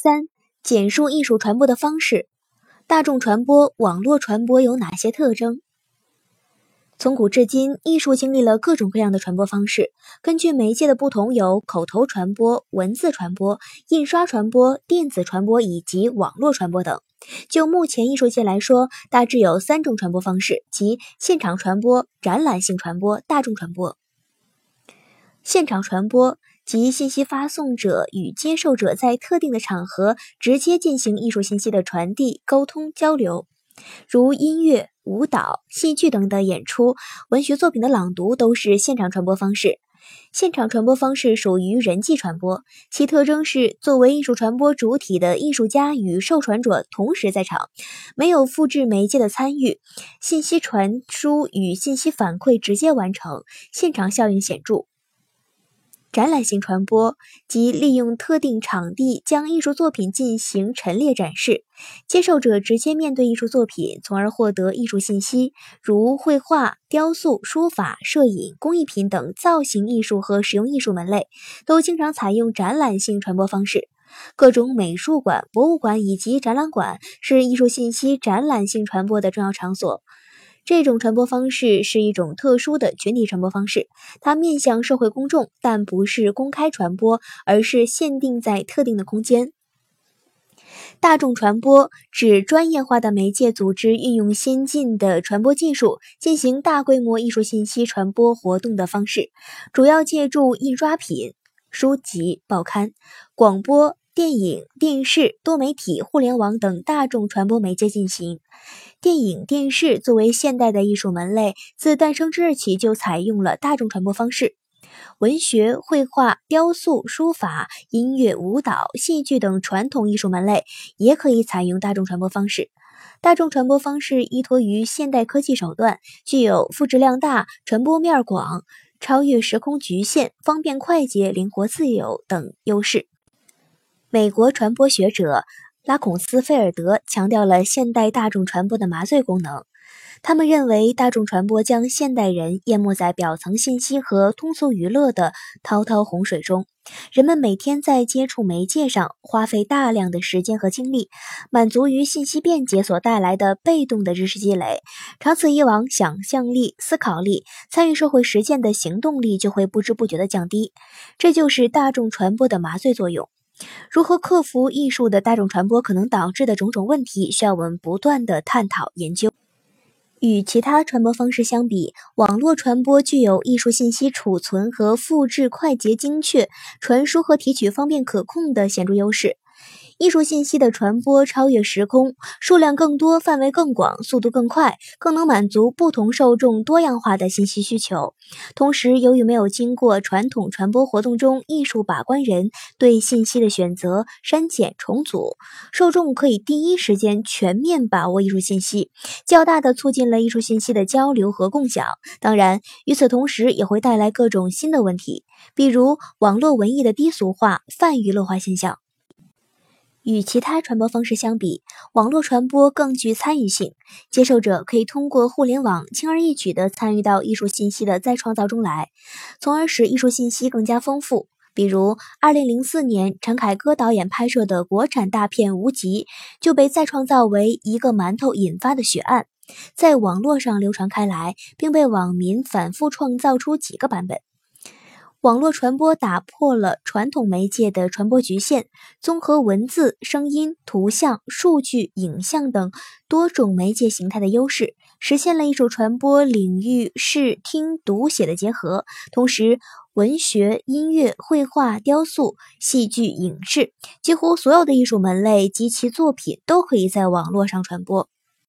三、简述艺术传播的方式。大众传播、网络传播有哪些特征？从古至今，艺术经历了各种各样的传播方式。根据媒介的不同，有口头传播、文字传播、印刷传播、电子传播以及网络传播等。就目前艺术界来说，大致有三种传播方式，即现场传播、展览性传播、大众传播。现场传播即信息发送者与接受者在特定的场合直接进行艺术信息的传递、沟通、交流。如音乐、舞蹈、戏剧等的演出，文学作品的朗读都是现场传播方式。现场传播方式属于人际传播，其特征是作为艺术传播主体的艺术家与受传者同时在场，没有复制媒介的参与，信息传输与信息反馈直接完成，现场效应显著。展览性传播即利用特定场地将艺术作品进行陈列展示，接受者直接面对艺术作品，从而获得艺术信息，如绘画、雕塑、书法、摄影、工艺品等造型艺术和实用艺术门类，都经常采用展览性传播方式。各种美术馆、博物馆以及展览馆是艺术信息展览性传播的重要场所。这种传播方式是一种特殊的群体传播方式，它面向社会公众，但不是公开传播，而是限定在特定的空间。大众传播指专业化的媒介组织运用先进的传播技术进行大规模艺术信息传播活动的方式，主要借助印刷品、书籍、报刊、广播。电影、电视、多媒体、互联网等大众传播媒介进行。电影、电视作为现代的艺术门类，自诞生之日起就采用了大众传播方式。文学、绘画、雕塑、书法、音乐、舞蹈、戏剧等传统艺术门类也可以采用大众传播方式。大众传播方式依托于现代科技手段，具有复制量大、传播面广、超越时空局限、方便快捷、灵活自由等优势。美国传播学者拉孔斯菲尔德强调了现代大众传播的麻醉功能。他们认为，大众传播将现代人淹没在表层信息和通俗娱乐的滔滔洪水中。人们每天在接触媒介上花费大量的时间和精力，满足于信息便捷所带来的被动的知识积累。长此以往，想象力、思考力、参与社会实践的行动力就会不知不觉地降低。这就是大众传播的麻醉作用。如何克服艺术的大众传播可能导致的种种问题，需要我们不断的探讨研究。与其他传播方式相比，网络传播具有艺术信息储存和复制快捷精确、传输和提取方便可控的显著优势。艺术信息的传播超越时空，数量更多，范围更广，速度更快，更能满足不同受众多样化的信息需求。同时，由于没有经过传统传播活动中艺术把关人对信息的选择、删减、重组，受众可以第一时间全面把握艺术信息，较大的促进了艺术信息的交流和共享。当然，与此同时，也会带来各种新的问题，比如网络文艺的低俗化、泛娱乐化现象。与其他传播方式相比，网络传播更具参与性。接受者可以通过互联网轻而易举地参与到艺术信息的再创造中来，从而使艺术信息更加丰富。比如，2004年陈凯歌导演拍摄的国产大片《无极》就被再创造为一个馒头引发的血案，在网络上流传开来，并被网民反复创造出几个版本。网络传播打破了传统媒介的传播局限，综合文字、声音、图像、数据、影像等多种媒介形态的优势，实现了艺术传播领域视听读写的结合。同时，文学、音乐、绘画、雕塑、戏剧、影视，几乎所有的艺术门类及其作品都可以在网络上传播。